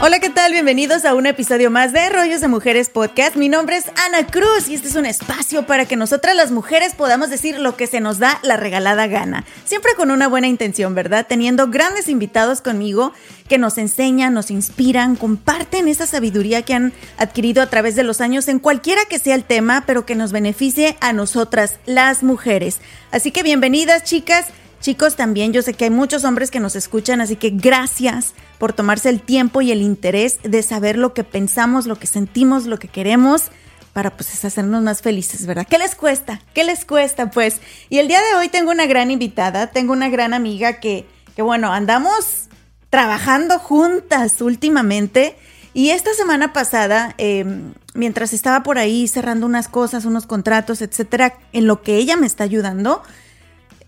Hola, ¿qué tal? Bienvenidos a un episodio más de Rollos de Mujeres Podcast. Mi nombre es Ana Cruz y este es un espacio para que nosotras las mujeres podamos decir lo que se nos da la regalada gana. Siempre con una buena intención, ¿verdad? Teniendo grandes invitados conmigo que nos enseñan, nos inspiran, comparten esa sabiduría que han adquirido a través de los años en cualquiera que sea el tema, pero que nos beneficie a nosotras, las mujeres. Así que bienvenidas, chicas. Chicos, también yo sé que hay muchos hombres que nos escuchan, así que gracias por tomarse el tiempo y el interés de saber lo que pensamos, lo que sentimos, lo que queremos para pues hacernos más felices, ¿verdad? ¿Qué les cuesta? ¿Qué les cuesta pues? Y el día de hoy tengo una gran invitada, tengo una gran amiga que, que bueno, andamos trabajando juntas últimamente y esta semana pasada, eh, mientras estaba por ahí cerrando unas cosas, unos contratos, etcétera, en lo que ella me está ayudando,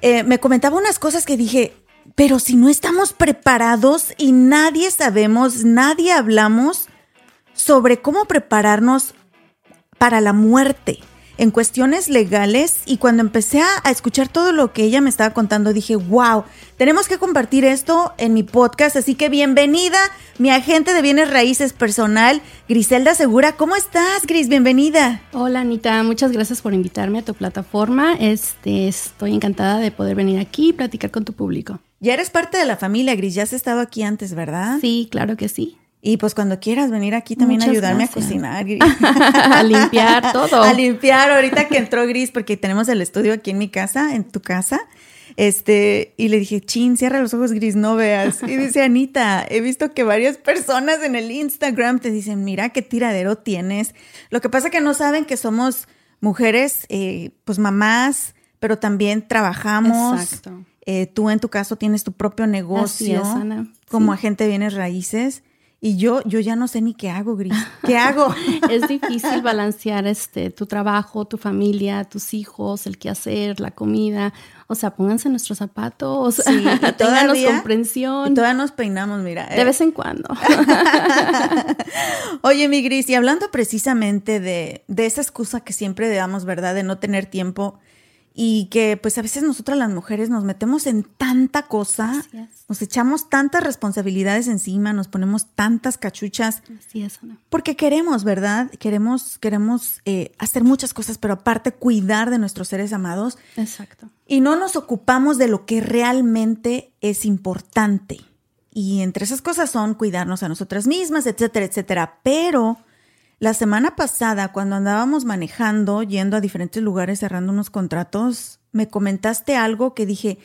eh, me comentaba unas cosas que dije, pero si no estamos preparados y nadie sabemos, nadie hablamos sobre cómo prepararnos para la muerte en cuestiones legales y cuando empecé a, escuchar todo lo que ella me estaba contando dije, wow, tenemos que compartir esto en mi podcast, así que bienvenida mi agente de bienes raíces personal, Griselda Segura. ¿Cómo estás, Gris? Bienvenida. Hola, Anita, muchas gracias por invitarme a tu plataforma. Este, estoy encantada de poder venir aquí y platicar con tu público. Ya eres parte de la familia, Gris, ya has estado aquí antes, ¿verdad? Sí, claro que sí. Y pues cuando quieras venir aquí también a ayudarme a cocinar. a limpiar todo. A limpiar ahorita que entró Gris, porque tenemos el estudio aquí en mi casa, en tu casa. Este, y le dije, chin, cierra los ojos, Gris, no veas. Y dice, Anita, he visto que varias personas en el Instagram te dicen, mira qué tiradero tienes. Lo que pasa que no saben que somos mujeres, eh, pues mamás, pero también trabajamos. Exacto. Eh, tú en tu caso tienes tu propio negocio como agente de bienes raíces. Y yo, yo ya no sé ni qué hago, Gris. ¿Qué hago? es difícil balancear este, tu trabajo, tu familia, tus hijos, el quehacer, la comida. O sea, pónganse nuestros zapatos, sí, ténganos comprensión. Y todavía nos peinamos, mira. De vez en cuando. Oye, mi Gris, y hablando precisamente de, de esa excusa que siempre damos, ¿verdad? De no tener tiempo y que pues a veces nosotras las mujeres nos metemos en tanta cosa, nos echamos tantas responsabilidades encima, nos ponemos tantas cachuchas, Así es, porque queremos, ¿verdad? Queremos, queremos eh, hacer muchas cosas, pero aparte cuidar de nuestros seres amados. Exacto. Y no nos ocupamos de lo que realmente es importante. Y entre esas cosas son cuidarnos a nosotras mismas, etcétera, etcétera. Pero la semana pasada, cuando andábamos manejando, yendo a diferentes lugares, cerrando unos contratos, me comentaste algo que dije,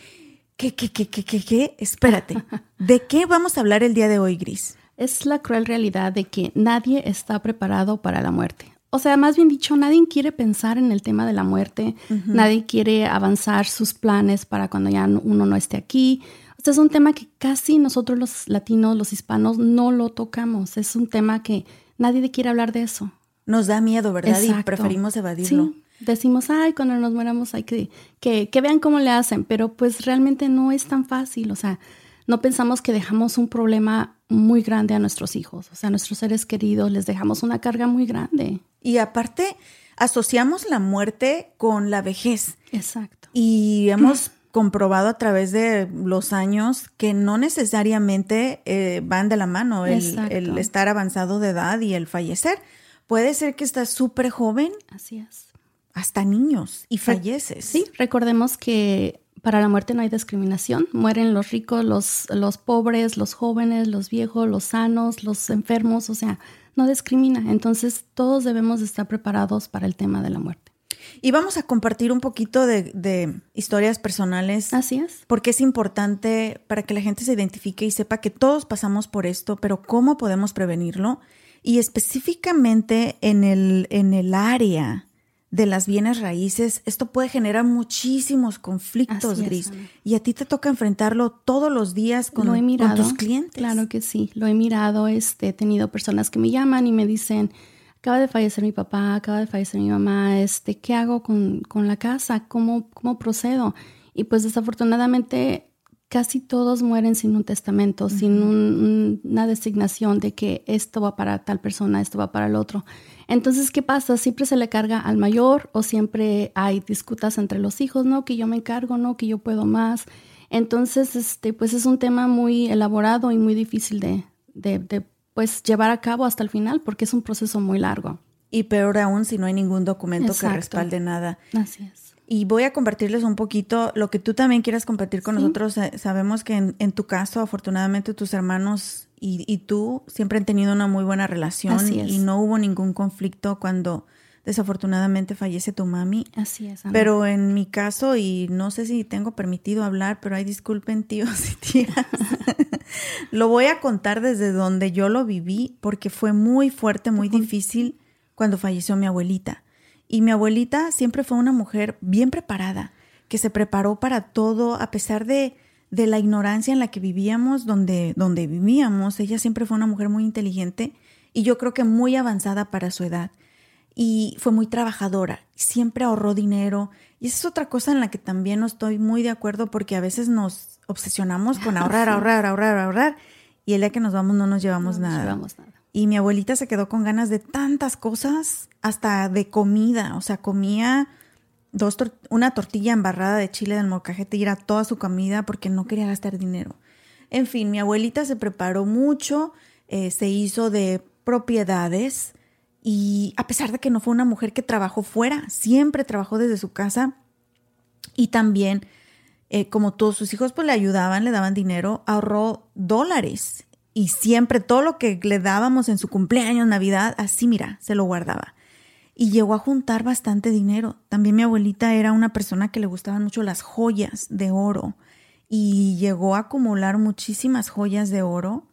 ¿qué, qué, qué, qué, qué, qué? Espérate, ¿de qué vamos a hablar el día de hoy, Gris? Es la cruel realidad de que nadie está preparado para la muerte. O sea, más bien dicho, nadie quiere pensar en el tema de la muerte, nadie quiere avanzar sus planes para cuando ya uno no esté aquí. Este es un tema que casi nosotros los latinos, los hispanos, no lo tocamos. Es un tema que nadie quiere hablar de eso. Nos da miedo, ¿verdad? Y preferimos evadirlo. Sí. Decimos, ay, cuando nos muéramos hay que, que, que vean cómo le hacen, pero pues realmente no es tan fácil. O sea, no pensamos que dejamos un problema muy grande a nuestros hijos, o sea, a nuestros seres queridos, les dejamos una carga muy grande. Y aparte, asociamos la muerte con la vejez. Exacto. Y hemos comprobado a través de los años que no necesariamente eh, van de la mano el, estar avanzado de edad y el fallecer. Puede ser que estás súper joven. Así es. Hasta niños y falleces. Sí, recordemos que para la muerte no hay discriminación. Mueren los ricos, los, los pobres, los jóvenes, los viejos, los sanos, los enfermos, o sea, no discrimina. Entonces todos debemos estar preparados para el tema de la muerte. Y vamos a compartir un poquito de, historias personales. Así es. Porque es importante para que la gente se identifique y sepa que todos pasamos por esto, pero cómo podemos prevenirlo. Y específicamente en el, en el área de las bienes raíces, esto puede generar muchísimos conflictos, Gris. Y a ti te toca enfrentarlo todos los días con, con, tus clientes. Claro que sí, lo he mirado. Este, he tenido personas que me llaman y me dicen, acaba de fallecer mi papá, acaba de fallecer mi mamá, este, ¿qué hago con, con la casa? ¿Cómo, ¿Cómo procedo? Y pues desafortunadamente casi todos mueren sin un testamento, sin una designación de que esto va para tal persona, esto va para el otro. Entonces, ¿qué pasa? Siempre se le carga al mayor o siempre hay disputas entre los hijos, no, que yo me encargo, no, que yo puedo más. Entonces, este, pues es un tema muy elaborado y muy difícil de, de, pues llevar a cabo hasta el final porque es un proceso muy largo. Y peor aún si no hay ningún documento que respalde nada. Así es. Y voy a compartirles un poquito lo que tú también quieras compartir con nosotros. Eh, sabemos que en, en, tu caso, afortunadamente, tus hermanos y, y, tú siempre han tenido una muy buena relación y no hubo ningún conflicto cuando desafortunadamente fallece tu mami. Así es. Pero en mi caso, y no sé si tengo permitido hablar, pero hay disculpen tíos y tías. lo voy a contar desde donde yo lo viví porque fue muy fuerte, muy difícil cuando falleció mi abuelita. Y mi abuelita siempre fue una mujer bien preparada, que se preparó para todo, a pesar de, de la ignorancia en la que vivíamos, donde, donde vivíamos. Ella siempre fue una mujer muy inteligente y yo creo que muy avanzada para su edad y fue muy trabajadora, siempre ahorró dinero y esa es otra cosa en la que también no estoy muy de acuerdo porque a veces nos obsesionamos con ahorrar, ahorrar, ahorrar, ahorrar y el día que nos vamos no nos llevamos, nada. Y mi abuelita se quedó con ganas de tantas cosas, hasta de comida, o sea, comía dos una tortilla embarrada de chile del molcajete y era toda su comida porque no quería gastar dinero. En fin, mi abuelita se preparó mucho, eh, se hizo de propiedades, y a pesar de que no fue una mujer que trabajó fuera, siempre trabajó desde su casa y también, eh, como todos sus hijos pues le ayudaban, le daban dinero, ahorró dólares y siempre todo lo que le dábamos en su cumpleaños, Navidad, así mira, se lo guardaba. Y llegó a juntar bastante dinero. También mi abuelita era una persona que le gustaban mucho las joyas de oro y llegó a acumular muchísimas joyas de oro.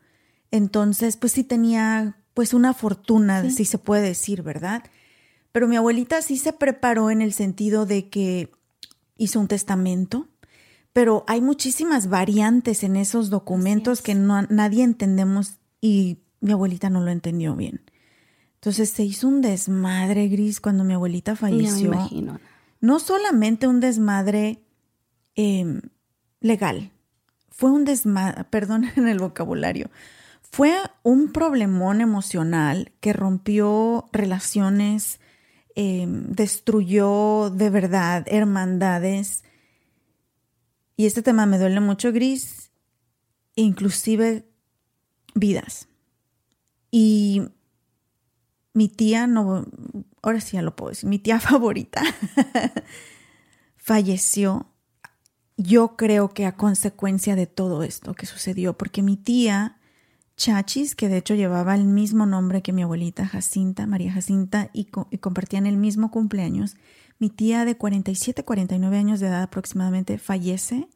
Entonces, pues sí tenía pues una fortuna, si se puede decir, ¿verdad? Pero mi abuelita sí se preparó en el sentido de que hizo un testamento, pero hay muchísimas variantes en esos documentos que no, nadie entendemos y mi abuelita no lo entendió bien. Entonces se hizo un desmadre gris cuando mi abuelita falleció. No solamente un desmadre em, legal, fue un desmadre, perdón en el vocabulario, fue un problemón emocional que rompió relaciones, em, destruyó de verdad hermandades. Y este tema me duele mucho, Gris, inclusive vidas. Y mi tía, no, ahora sí ya lo puedo decir, mi tía favorita falleció, yo creo que a consecuencia de todo esto que sucedió, porque mi tía Chachis, que de hecho llevaba el mismo nombre que mi abuelita Jacinta, María Jacinta, y, compartían el mismo cumpleaños. Mi tía de 47, 49 años de edad aproximadamente fallece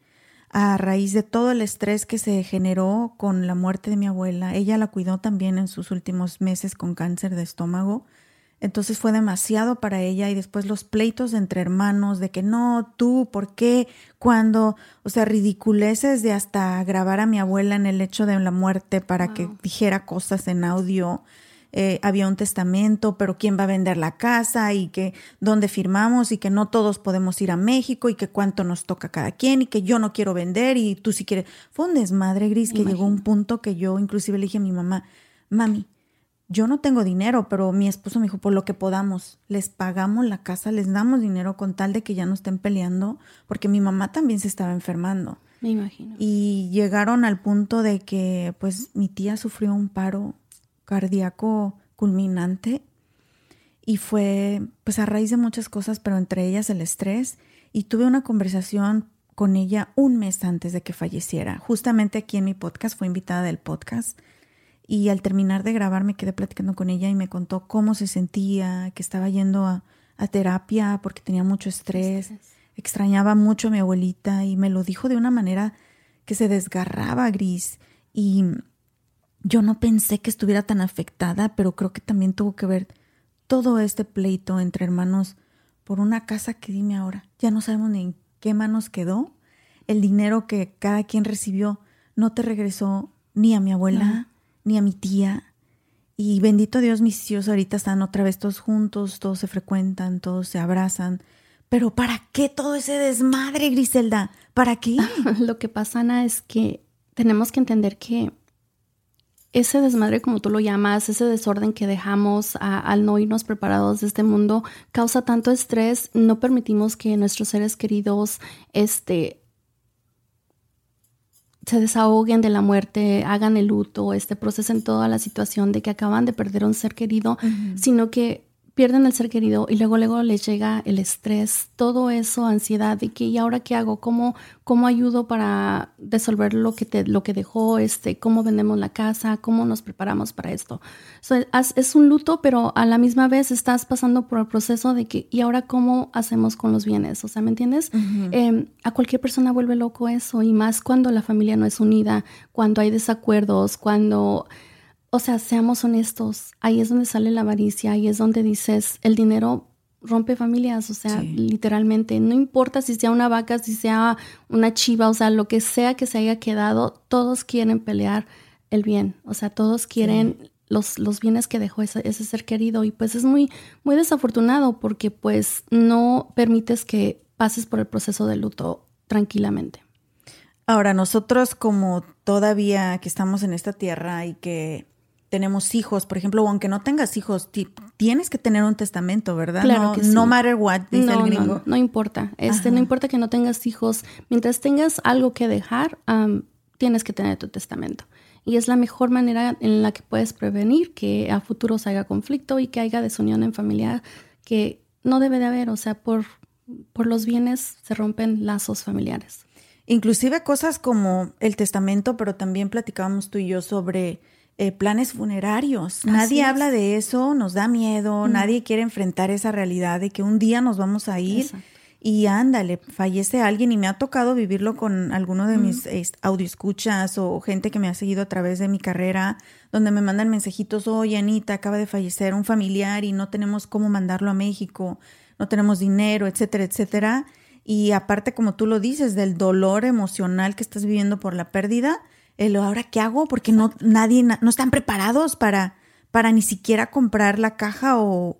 a raíz de todo el estrés que se generó con la muerte de mi abuela. Ella la cuidó también en sus últimos meses con cáncer de estómago entonces fue demasiado para ella y después los pleitos entre hermanos de que no, tú, ¿por qué? Cuando, o sea, ridiculeces de hasta grabar a mi abuela en el hecho de la muerte para que dijera cosas en audio. Eh, había un testamento, pero quién va a vender la casa y que dónde firmamos y que no todos podemos ir a México y que cuánto nos toca cada quien y que yo no quiero vender y tú si quieres. Fue un desmadre gris que llegó un punto que yo inclusive le dije a mi mamá, mami, yo no tengo dinero, pero mi esposo me dijo, por lo que podamos, les pagamos la casa, les damos dinero con tal de que ya no estén peleando, porque mi mamá también se estaba enfermando. Me imagino. Y llegaron al punto de que, pues, mi tía sufrió un paro cardíaco culminante y fue, pues, a raíz de muchas cosas, pero entre ellas el estrés. Y tuve una conversación con ella un mes antes de que falleciera. Justamente aquí en mi podcast, fue invitada del podcast y al terminar de grabar me quedé platicando con ella y me contó cómo se sentía, que estaba yendo a, terapia porque tenía mucho estrés, extrañaba mucho a mi abuelita y me lo dijo de una manera que se desgarraba gris y yo no pensé que estuviera tan afectada, pero creo que también tuvo que ver todo este pleito entre hermanos por una casa que dime ahora, ya no sabemos ni en qué manos quedó, el dinero que cada quien recibió no te regresó ni a mi abuela, ni a mi tía. Y bendito Dios, mis hijos ahorita están otra vez todos juntos, todos se frecuentan, todos se abrazan. Pero ¿para qué todo ese desmadre, Griselda? ¿Para qué? Lo que pasa, Ana, es que tenemos que entender que ese desmadre, como tú lo llamas, ese desorden que dejamos al no irnos preparados de este mundo, causa tanto estrés, no permitimos que nuestros seres queridos este, se desahoguen de la muerte, hagan el luto, este, procesen toda la situación de que acaban de perder un ser querido, sino que pierden el ser querido y luego luego les llega el estrés, todo eso, ansiedad de que y ahora qué hago, cómo cómo ayudo para resolver lo que te lo que dejó, este, cómo vendemos la casa, cómo nos preparamos para esto. es un luto, pero a la misma vez estás pasando por el proceso de que y ahora cómo hacemos con los bienes, o sea, ¿me entiendes? Em, a cualquier persona vuelve loco eso y más cuando la familia no es unida, cuando hay desacuerdos, cuando o sea, seamos honestos, ahí es donde sale la avaricia, ahí es donde dices, el dinero rompe familias, o sea, literalmente, no importa si sea una vaca, si sea una chiva, o sea, lo que sea que se haya quedado, todos quieren pelear el bien, o sea, todos quieren los, los bienes que dejó ese, ese, ser querido y pues es muy, muy desafortunado porque pues no permites que pases por el proceso de luto tranquilamente. Ahora, nosotros como todavía que estamos en esta tierra y que tenemos hijos, por ejemplo, o aunque no tengas hijos, tienes que tener un testamento, ¿verdad? Claro no, que sí. no matter what, dice el gringo. No, no importa. Este, no importa que no tengas hijos. Mientras tengas algo que dejar, tienes que tener tu testamento. Y es la mejor manera en la que puedes prevenir que a futuro se haga conflicto y que haya desunión en familia que no debe de haber. O sea, por, por los bienes se rompen lazos familiares. Inclusive cosas como el testamento, pero también platicábamos tú y yo sobre eh, planes funerarios. nadie habla de eso, nos da miedo, nadie quiere enfrentar esa realidad de que un día nos vamos a ir y ándale, fallece alguien y me ha tocado vivirlo con alguno de mis escuchas o gente que me ha seguido a través de mi carrera, donde me mandan mensajitos, oye Anita, acaba de fallecer un familiar y no tenemos cómo mandarlo a México, no tenemos dinero, etcétera, etcétera. Y aparte, como tú lo dices, del dolor emocional que estás viviendo por la pérdida, el ahora qué hago porque no nadie no están preparados para para ni siquiera comprar la caja o,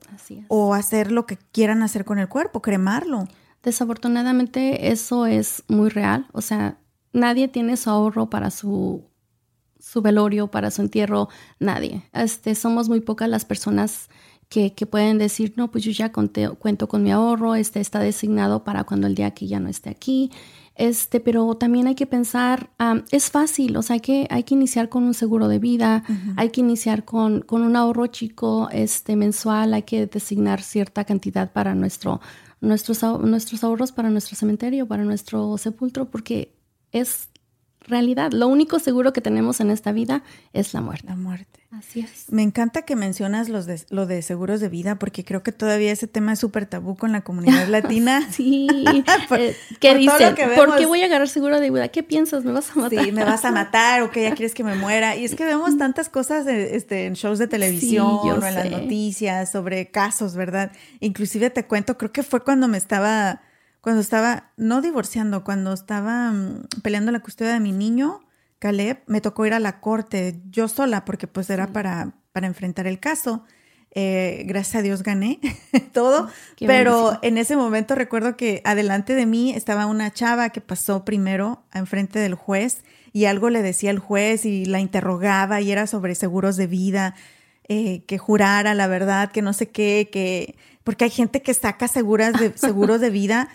o hacer lo que quieran hacer con el cuerpo, cremarlo. Desafortunadamente eso es muy real, o sea, nadie tiene su ahorro para su su velorio, para su entierro, nadie. Este, somos muy pocas las personas que, que pueden decir, no, pues yo ya cuento con mi ahorro, este está designado para cuando el día que ya no esté aquí. Este, pero también hay que pensar, es fácil, o sea, hay que, hay que iniciar con un seguro de vida, hay que iniciar con, con, un ahorro chico este, mensual, hay que designar cierta cantidad para nuestro, nuestros, nuestros ahorros, para nuestro cementerio, para nuestro sepulcro, porque es realidad. Lo único seguro que tenemos en esta vida es la muerte. La muerte. Así es. Me encanta que mencionas los de, lo de seguros de vida porque creo que todavía ese tema es súper tabú con la comunidad latina. sí. Eh, ¿Qué dicen? ¿Por qué voy a agarrar seguro de vida? ¿Qué piensas? ¿Me vas a matar? Sí, me vas a matar o que ya quieres que me muera. Y es que vemos tantas cosas este, en shows de televisión o en las noticias sobre casos, ¿verdad? Inclusive te cuento, creo que fue cuando me estaba cuando estaba, no divorciando, cuando estaba mm, peleando la custodia de mi niño, Caleb, me tocó ir a la corte yo sola porque pues era para, para enfrentar el caso. Eh, gracias a Dios gané todo, pero en ese momento recuerdo que adelante de mí estaba una chava que pasó primero enfrente del juez y algo le decía el juez y la interrogaba y era sobre seguros de vida, eh, que jurara la verdad, que no sé qué, que porque hay gente que saca seguras de, seguros de vida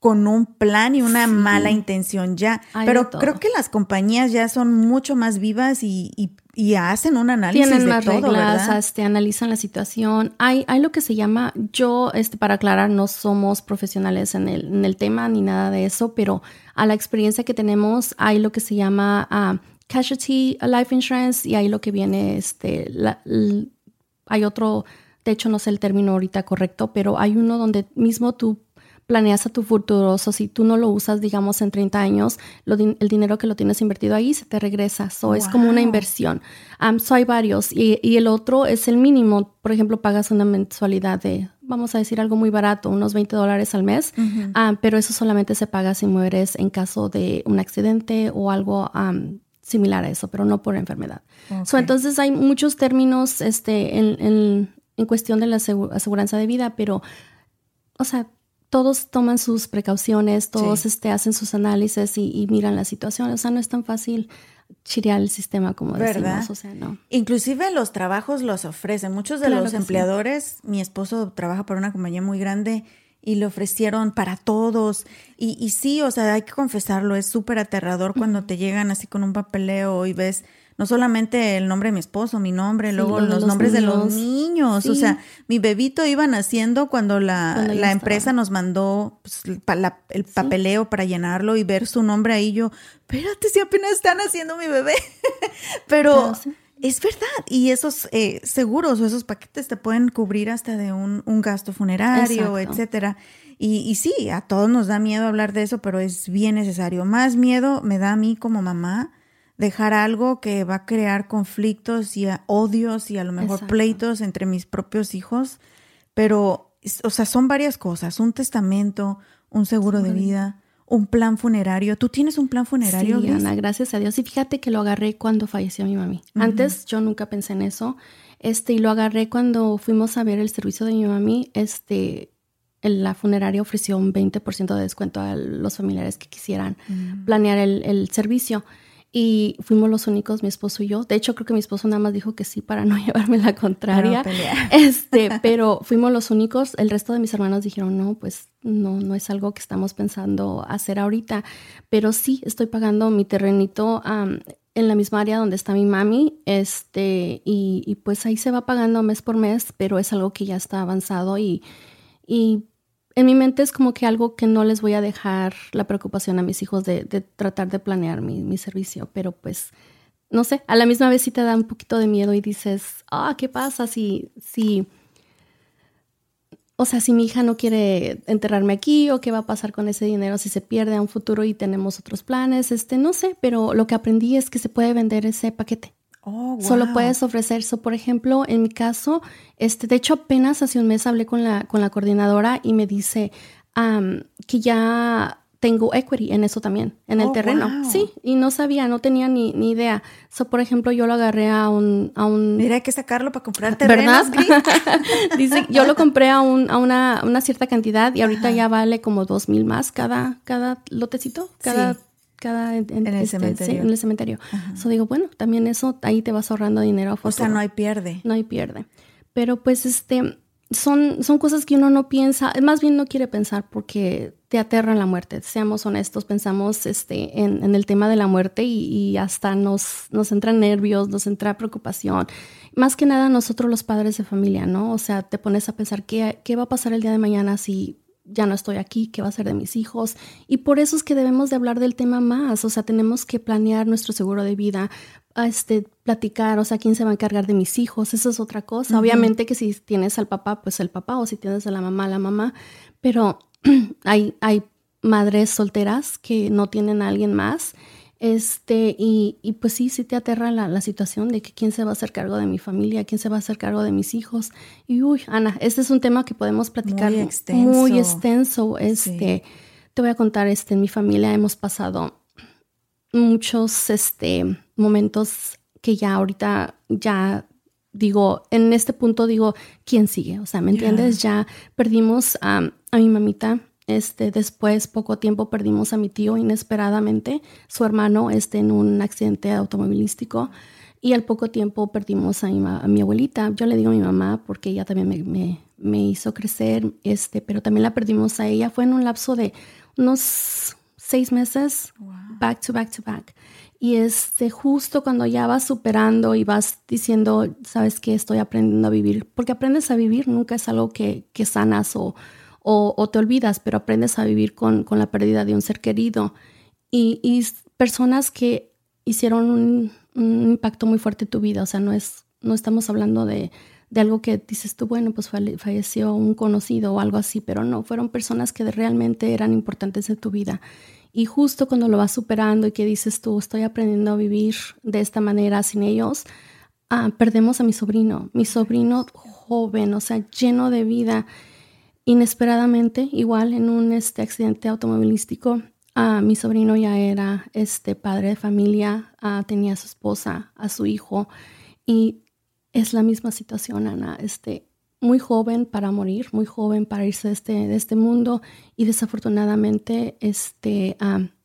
con un plan y una mala intención ya. Pero creo que las compañías ya son mucho más vivas y, y, hacen un análisis Tienen de más todo, reglas, ¿verdad? Este, analizan la situación. Hay, hay lo que se llama, yo, este, para aclarar, no somos profesionales en el, en el tema ni nada de eso, pero a la experiencia que tenemos hay lo que se llama uh, casualty life insurance y hay lo que viene, este, hay otro, de hecho no sé el término ahorita correcto, pero hay uno donde mismo tú planeas a tu futuro. O si tú no lo usas, digamos, en 30 años, el dinero que lo tienes invertido ahí se te regresa. So, Es como una inversión. Um, so hay varios. Y, el otro es el mínimo. Por ejemplo, pagas una mensualidad de, vamos a decir algo muy barato, unos 20 dólares al mes. pero eso solamente se paga si mueres en caso de un accidente o algo similar a eso, pero no por enfermedad. So, entonces hay muchos términos este, en, en cuestión de la aseguranza de vida, pero, o sea, todos toman sus precauciones, todos este, hacen sus análisis y, miran la situación. O sea, no es tan fácil chirear el sistema como ¿verdad? decimos. O sea, no. Inclusive los trabajos los ofrecen. Muchos de los empleadores, mi esposo trabaja por una compañía muy grande y le ofrecieron para todos. Y, y sí, o sea, hay que confesarlo, es súper aterrador cuando te llegan así con un papeleo y ves no solamente el nombre de mi esposo, mi nombre, luego los, nombres de los niños. O sea, mi bebito iba naciendo cuando la, la empresa nos mandó pues, el papeleo para llenarlo y ver su nombre ahí. Yo, espérate, si apenas está naciendo mi bebé. Pero es verdad. Y esos eh, seguros o esos paquetes te pueden cubrir hasta de un, un gasto funerario, etcétera. Y, y sí, a todos nos da miedo hablar de eso, pero es bien necesario. Más miedo me da a mí como mamá dejar algo que va a crear conflictos y odios y a lo mejor pleitos entre mis propios hijos, pero, o sea, son varias cosas, un testamento, un seguro de vida, un plan funerario. ¿Tú tienes un plan funerario? Sí, Ana, gracias a Dios. Y fíjate que lo agarré cuando falleció mi mami. Antes yo nunca pensé en eso. Este, y lo agarré cuando fuimos a ver el servicio de mi mami. Este, la funeraria ofreció un 20% de descuento a los familiares que quisieran mm. planear el, el servicio y fuimos los únicos, mi esposo y yo. De hecho, creo que mi esposo nada más dijo que sí para no llevarme la contraria. este, pero fuimos los únicos. El resto de mis hermanos dijeron, no, pues no, no es algo que estamos pensando hacer ahorita. Pero sí, estoy pagando mi terrenito en la misma área donde está mi mami. Este, y, y, pues ahí se va pagando mes por mes, pero es algo que ya está avanzado y, y en mi mente es como que algo que no les voy a dejar la preocupación a mis hijos de, tratar de planear mi, servicio, pero pues no sé, a la misma vez sí te da un poquito de miedo y dices, ah, ¿qué pasa si, si, o sea, si mi hija no quiere enterrarme aquí o qué va a pasar con ese dinero si se pierde a un futuro y tenemos otros planes? Este, no sé, pero lo que aprendí es que se puede vender ese paquete. Oh, Solo puedes ofrecer eso. Por ejemplo, en mi caso, este, de hecho, apenas hace un mes hablé con la, con la coordinadora y me dice que ya tengo equity en eso también, en el oh, terreno. Sí, y no sabía, no tenía ni, ni idea. So, por ejemplo, yo lo agarré a un... A un Mira, hay que sacarlo para comprar terrenos. ¿Verdad? Dice, yo lo compré a, un, a una, una, cierta cantidad y ahorita ya vale como dos mil más cada, cada lotecito, cada cada en, el este, cementerio. en el cementerio. So digo, bueno, también eso ahí te vas ahorrando dinero. o sea, no hay pierde. No hay pierde. Pero pues este son, son cosas que uno no piensa, más bien no quiere pensar porque te aterra la muerte. Seamos honestos, pensamos este, en, en el tema de la muerte y, y, hasta nos, nos entra nervios, nos entra preocupación. Más que nada nosotros los padres de familia, ¿no? O sea, te pones a pensar qué, qué va a pasar el día de mañana si ya no estoy aquí, qué va a ser de mis hijos. Y por eso es que debemos de hablar del tema más, o sea, tenemos que planear nuestro seguro de vida, a este, platicar, o sea, quién se va a encargar de mis hijos, eso es otra cosa. Obviamente que si tienes al papá, pues el papá, o si tienes a la mamá, la mamá, pero hay, hay madres solteras que no tienen a alguien más este, y, y, pues sí, sí te aterra la, la, situación de que quién se va a hacer cargo de mi familia, quién se va a hacer cargo de mis hijos. Y uy, Ana, este es un tema que podemos platicar muy extenso. Muy extenso. Este, te voy a contar, este, en mi familia hemos pasado muchos, este, momentos que ya ahorita ya digo, en este punto digo, ¿quién sigue? O sea, ¿me entiendes? Ya perdimos a, a mi mamita este, después, poco tiempo, perdimos a mi tío inesperadamente, su hermano este, en un accidente automovilístico. Y al poco tiempo perdimos a mi, abuelita. Yo le digo a mi mamá porque ella también me, me, hizo crecer, este, pero también la perdimos a ella. Fue en un lapso de unos seis meses, back to back to back. Y este, justo cuando ya vas superando y vas diciendo, sabes que estoy aprendiendo a vivir, porque aprendes a vivir, nunca es algo que, que sanas o, o, te olvidas, pero aprendes a vivir con, con la pérdida de un ser querido. Y, y personas que hicieron un, impacto muy fuerte en tu vida, o sea, no, es, no estamos hablando de, de algo que dices tú, bueno, pues falleció un conocido o algo así, pero no, fueron personas que realmente eran importantes en tu vida. Y justo cuando lo vas superando y que dices tú, estoy aprendiendo a vivir de esta manera sin ellos, ah, perdemos a mi sobrino, mi sobrino joven, o sea, lleno de vida inesperadamente, igual en un este, accidente automovilístico, uh, mi sobrino ya era este, padre de familia, uh, tenía a su esposa, a su hijo, y es la misma situación, Ana, este, muy joven para morir, muy joven para irse de este, de este mundo, y desafortunadamente este,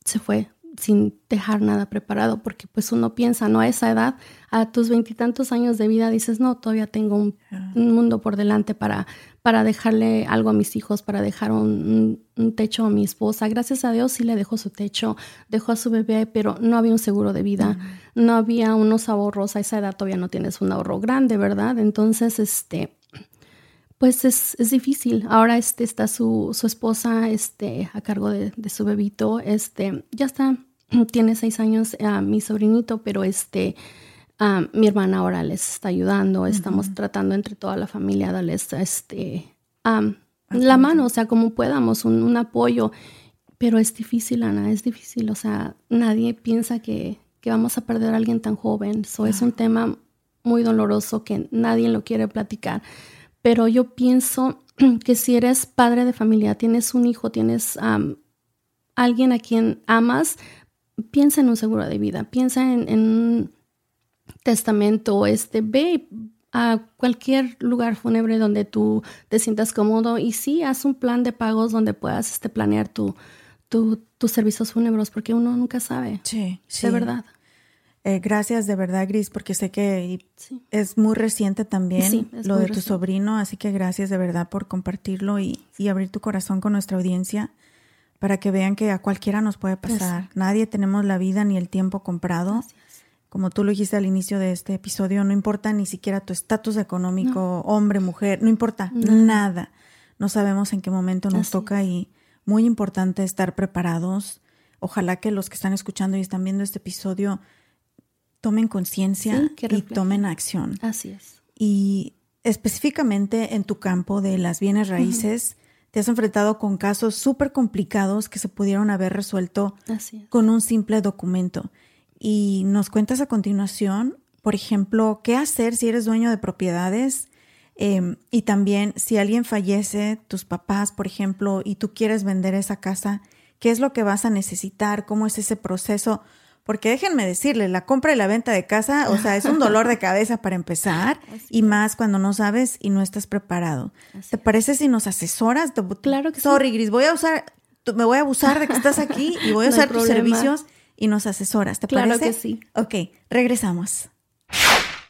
se fue sin dejar nada preparado, porque pues uno piensa, ¿no? A esa edad, a tus veintitantos años de vida, dices, no, todavía tengo un, mundo por delante para, para dejarle algo a mis hijos, para dejar un, techo a mi esposa. Gracias a Dios sí le dejó su techo, dejó a su bebé, pero no había un seguro de vida, no había unos ahorros, a esa edad todavía no tienes un ahorro grande, ¿verdad? Entonces, este, pues es, es, difícil. Ahora este, está su, su esposa este, a cargo de, de, su bebito. Este, ya está, tiene seis años a mi sobrinito, pero este, mi hermana ahora les está ayudando. Estamos tratando entre toda la familia darles este, la mano, o sea, como podamos, un, un, apoyo. Pero es difícil, Ana, es difícil. O sea, nadie piensa que, que vamos a perder a alguien tan joven. Eso es un tema muy doloroso que nadie lo quiere platicar pero yo pienso que si eres padre de familia, tienes un hijo, tienes alguien a quien amas, piensa en un seguro de vida, piensa en, un testamento, este, ve a cualquier lugar fúnebre donde tú te sientas cómodo y sí, haz un plan de pagos donde puedas este, planear tu, tus servicios fúnebres, porque uno nunca sabe. Sí, sí. De verdad. Eh, gracias de verdad, Gris, porque sé que es muy reciente también lo de tu sobrino, así que gracias de verdad por compartirlo y, abrir tu corazón con nuestra audiencia para que vean que a cualquiera nos puede pasar. Nadie tenemos la vida ni el tiempo comprado. Como tú lo dijiste al inicio de este episodio, no importa ni siquiera tu estatus económico, hombre, mujer, no importa nada. No sabemos en qué momento nos toca y muy importante estar preparados. Ojalá que los que están escuchando y están viendo este episodio tomen conciencia y tomen acción. Así es. Y específicamente en tu campo de las bienes raíces, te has enfrentado con casos súper complicados que se pudieron haber resuelto con un simple documento. Y nos cuentas a continuación, por ejemplo, qué hacer si eres dueño de propiedades em, y también si alguien fallece, tus papás, por ejemplo, y tú quieres vender esa casa, qué es lo que vas a necesitar, cómo es ese proceso porque déjenme decirle, la compra y la venta de casa, o sea, es un dolor de cabeza para empezar y más cuando no sabes y no estás preparado. ¿Te parece si nos asesoras? Claro que Sorry, Gris, voy a usar, me voy a abusar de que estás aquí y voy a usar tus servicios y nos asesoras. ¿Te parece? Claro que sí. Ok, regresamos.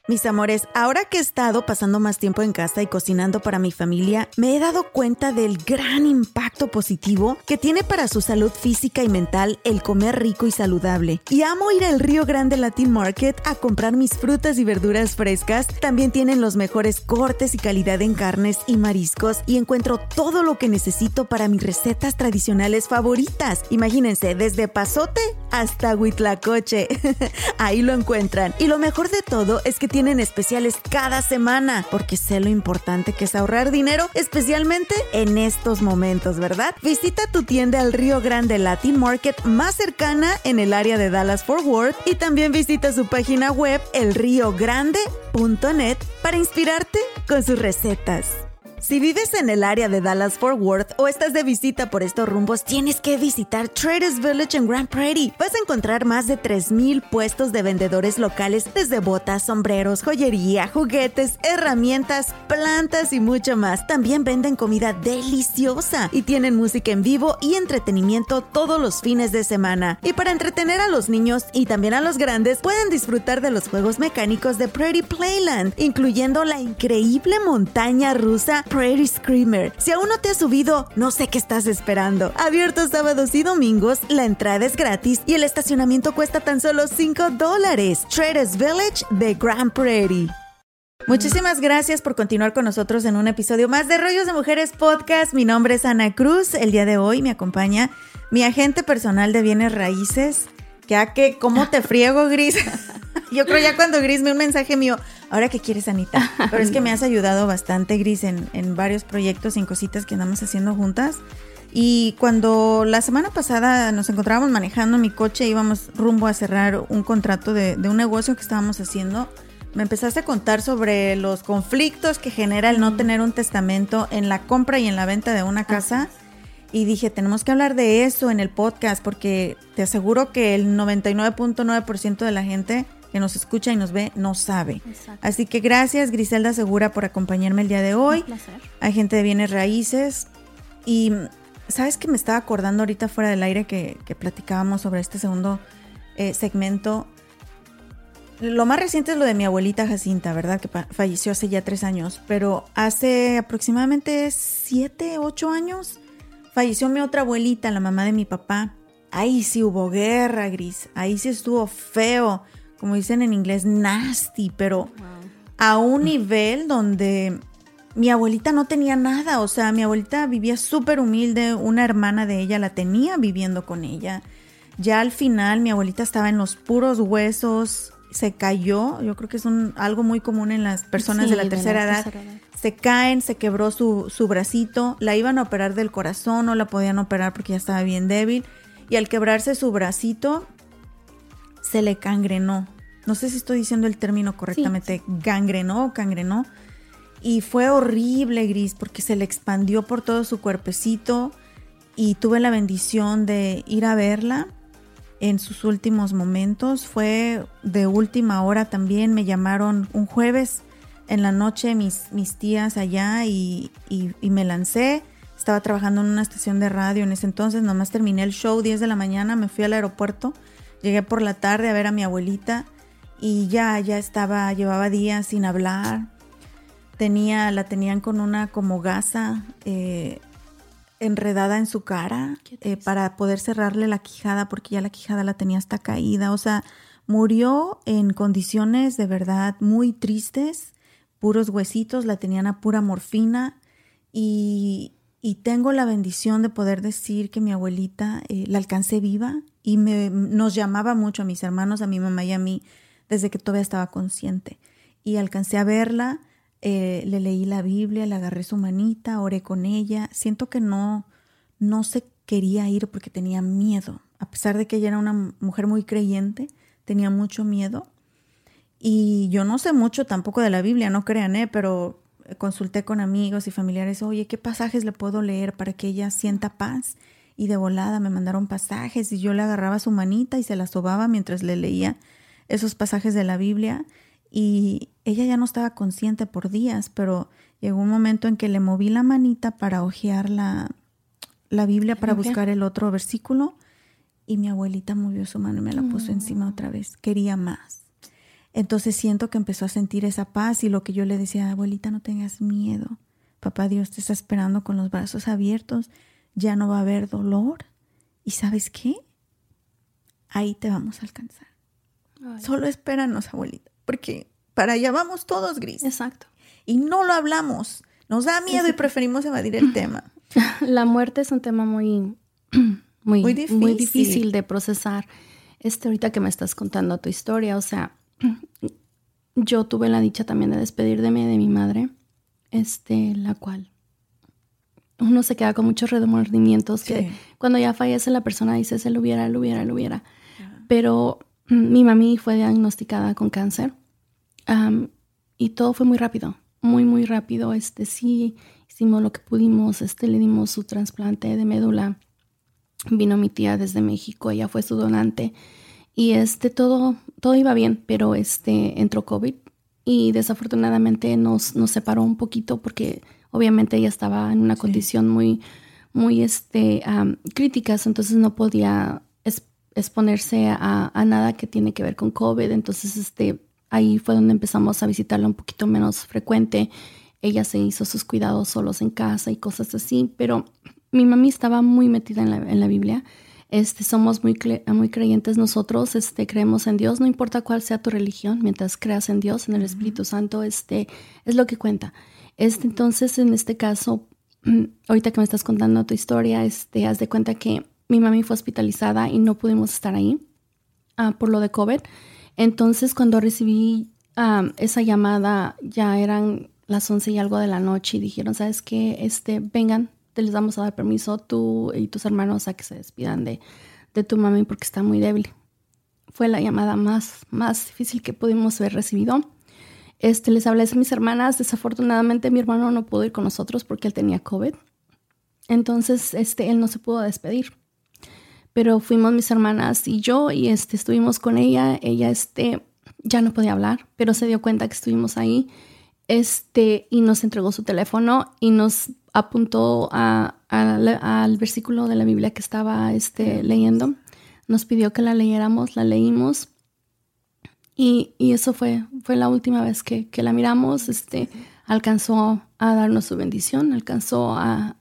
Mis amores, ahora que he estado pasando más tiempo en casa y cocinando para mi familia, me he dado cuenta del gran impacto positivo que tiene para su salud física y mental el comer rico y saludable. Y amo ir al Río Grande Latin Market a comprar mis frutas y verduras frescas. También tienen los mejores cortes y calidad en carnes y mariscos y encuentro todo lo que necesito para mis recetas tradicionales favoritas. Imagínense, desde pasote hasta huitlacoche. Ahí lo encuentran. Y lo mejor de todo es que tienen especiales cada semana, porque sé lo importante que es ahorrar dinero, especialmente en estos momentos, ¿verdad? Visita tu tienda al Río Grande Latin Market más cercana en el área de Dallas Fort Worth y también visita su página web elriogrande.net para inspirarte con sus recetas. Si vives en el área de Dallas Fort Worth o estás de visita por estos rumbos, tienes que visitar Traders Village en Grand Prairie. Vas a encontrar más de 3.000 puestos de vendedores locales, desde botas, sombreros, joyería, juguetes, herramientas, plantas y mucho más. También venden comida deliciosa y tienen música en vivo y entretenimiento todos los fines de semana. Y para entretener a los niños y también a los grandes, pueden disfrutar de los juegos mecánicos de Prairie Playland, incluyendo la increíble montaña rusa Prairie Screamer. Si aún no te has subido, no sé qué estás esperando. Abierto sábados y domingos, la entrada es gratis y el estacionamiento cuesta tan solo 5 dólares. Traders Village de Grand Prairie. Muchísimas gracias por continuar con nosotros en un episodio más de Rollos de Mujeres Podcast. Mi nombre es Ana Cruz. El día de hoy me acompaña mi agente personal de bienes raíces. Ya que, ¿cómo te friego, Gris? Yo creo ya cuando Gris me un mensaje mío, ahora qué quieres, Anita. Pero es que me has ayudado bastante, Gris, en, en varios proyectos y en cositas que andamos haciendo juntas. Y cuando la semana pasada nos encontrábamos manejando mi coche, íbamos rumbo a cerrar un contrato de, de, un negocio que estábamos haciendo, me empezaste a contar sobre los conflictos que genera el no tener un testamento en la compra y en la venta de una casa. Y dije, tenemos que hablar de eso en el podcast porque te aseguro que el 99.9% de la gente que nos escucha y nos ve no sabe. Así que gracias Griselda Segura por acompañarme el día de hoy. Un placer. Agente de bienes raíces. Y ¿Sabes que me estaba acordando ahorita fuera del aire que, que platicábamos sobre este segundo eh, segmento? Lo más reciente es lo de mi abuelita Jacinta, ¿verdad? Que falleció hace ya tres años, pero hace aproximadamente siete, ocho años falleció mi otra abuelita, la mamá de mi papá. Ahí sí hubo guerra, Gris. Ahí sí estuvo feo, como dicen en inglés, nasty, pero a un nivel donde mi abuelita no tenía nada. O sea, mi abuelita vivía súper humilde. Una hermana de ella la tenía viviendo con ella. Ya al final mi abuelita estaba en los puros huesos se cayó, yo creo que es un, algo muy común en las personas de, la tercera, edad. Se caen, se quebró su, su bracito, la iban a operar del corazón, no la podían operar porque ya estaba bien débil. Y al quebrarse su bracito, se le cangrenó. No sé si estoy diciendo el término correctamente, gangrenó o cangrenó. Y fue horrible, Gris, porque se le expandió por todo su cuerpecito y tuve la bendición de ir a verla en sus últimos momentos. Fue de última hora también, me llamaron un jueves en la noche mis, mis tías allá y, me lancé. Estaba trabajando en una estación de radio en ese entonces, nomás terminé el show 10 de la mañana, me fui al aeropuerto, llegué por la tarde a ver a mi abuelita y ya, ya estaba, llevaba días sin hablar. Tenía, la tenían con una como gasa eh, enredada en su cara eh, para poder cerrarle la quijada porque ya la quijada la tenía hasta caída. O sea, murió en condiciones de verdad muy tristes, puros huesitos, la tenían a pura morfina y, y tengo la bendición de poder decir que mi abuelita eh, la alcancé viva y nos llamaba mucho a mis hermanos, a mi mamá y a mí desde que todavía estaba consciente. Y alcancé a verla eh, le leí la Biblia, le agarré su manita, oré con ella. Siento que no, no se quería ir porque tenía miedo. A pesar de que ella era una mujer muy creyente, tenía mucho miedo. Y yo no sé mucho tampoco de la Biblia, no crean, ¿eh? pero consulté con amigos y familiares, oye, ¿qué pasajes le puedo leer para que ella sienta paz? Y de volada me mandaron pasajes y yo le agarraba su manita y se la sobaba mientras le leía esos pasajes de la Biblia y ella ya no estaba consciente por días, pero llegó un momento en que le moví la manita para hojear la, la Biblia, para buscar el otro versículo, y mi abuelita movió su mano y me la puso encima mm. otra vez. Quería más. Entonces siento que empezó a sentir esa paz y lo que yo le decía, abuelita, no tengas miedo. Papá Dios te está esperando con los brazos abiertos. Ya no va a haber dolor. ¿Y sabes qué? Ahí te vamos a alcanzar. Solo espéranos, abuelita porque para allá vamos todos, Gris. Exacto. Y no lo hablamos. Nos da miedo y preferimos evadir el tema. La muerte es un tema muy, muy, muy, difícil. muy difícil de procesar. Este, ahorita que me estás contando tu historia, o sea, yo tuve la dicha también de despedirme de mi madre, este, la cual uno se queda con muchos remordimientos que cuando ya fallece la persona dice se lo hubiera, lo hubiera, lo hubiera. Pero mi mami fue diagnosticada con cáncer y todo fue muy rápido, muy, muy rápido. Este, sí, hicimos lo que pudimos, este, le dimos su trasplante de médula. Vino mi tía desde México, ella fue su donante y este, todo, todo iba bien, pero este, entró COVID y desafortunadamente nos, nos separó un poquito porque obviamente ella estaba en una condición muy, muy este, crítica, entonces no podía exponerse a, a, nada que tiene que ver con COVID. Entonces, este, ahí fue donde empezamos a visitarla un poquito menos frecuente. Ella se hizo sus cuidados solos en casa y cosas así, pero mi mami estaba muy metida en la, en la Biblia. Este, somos muy, muy creyentes nosotros, este, creemos en Dios, no importa cuál sea tu religión, mientras creas en Dios, en el Espíritu Santo, este, es lo que cuenta. Este, entonces, en este caso, ahorita que me estás contando tu historia, este, haz de cuenta que mi mami fue hospitalizada y no pudimos estar ahí ah, por lo de COVID. Entonces, cuando recibí ah, esa llamada, ya eran las once y algo de la noche y dijeron, ¿sabes qué? Este, vengan, te les vamos a dar permiso tú y tus hermanos a que se despidan de, de tu mami porque está muy débil. Fue la llamada más, más difícil que pudimos haber recibido. Este, les hablé a mis hermanas. Desafortunadamente, mi hermano no pudo ir con nosotros porque él tenía COVID. Entonces, este, él no se pudo despedir pero fuimos mis hermanas y yo y este, estuvimos con ella. Ella este, ya no podía hablar, pero se dio cuenta que estuvimos ahí este, y nos entregó su teléfono y nos apuntó al versículo de la Biblia que estaba este, leyendo. Nos pidió que la leyéramos, la leímos. Y, eso fue, fue la última vez que, la miramos. Este, alcanzó a darnos su bendición, alcanzó a,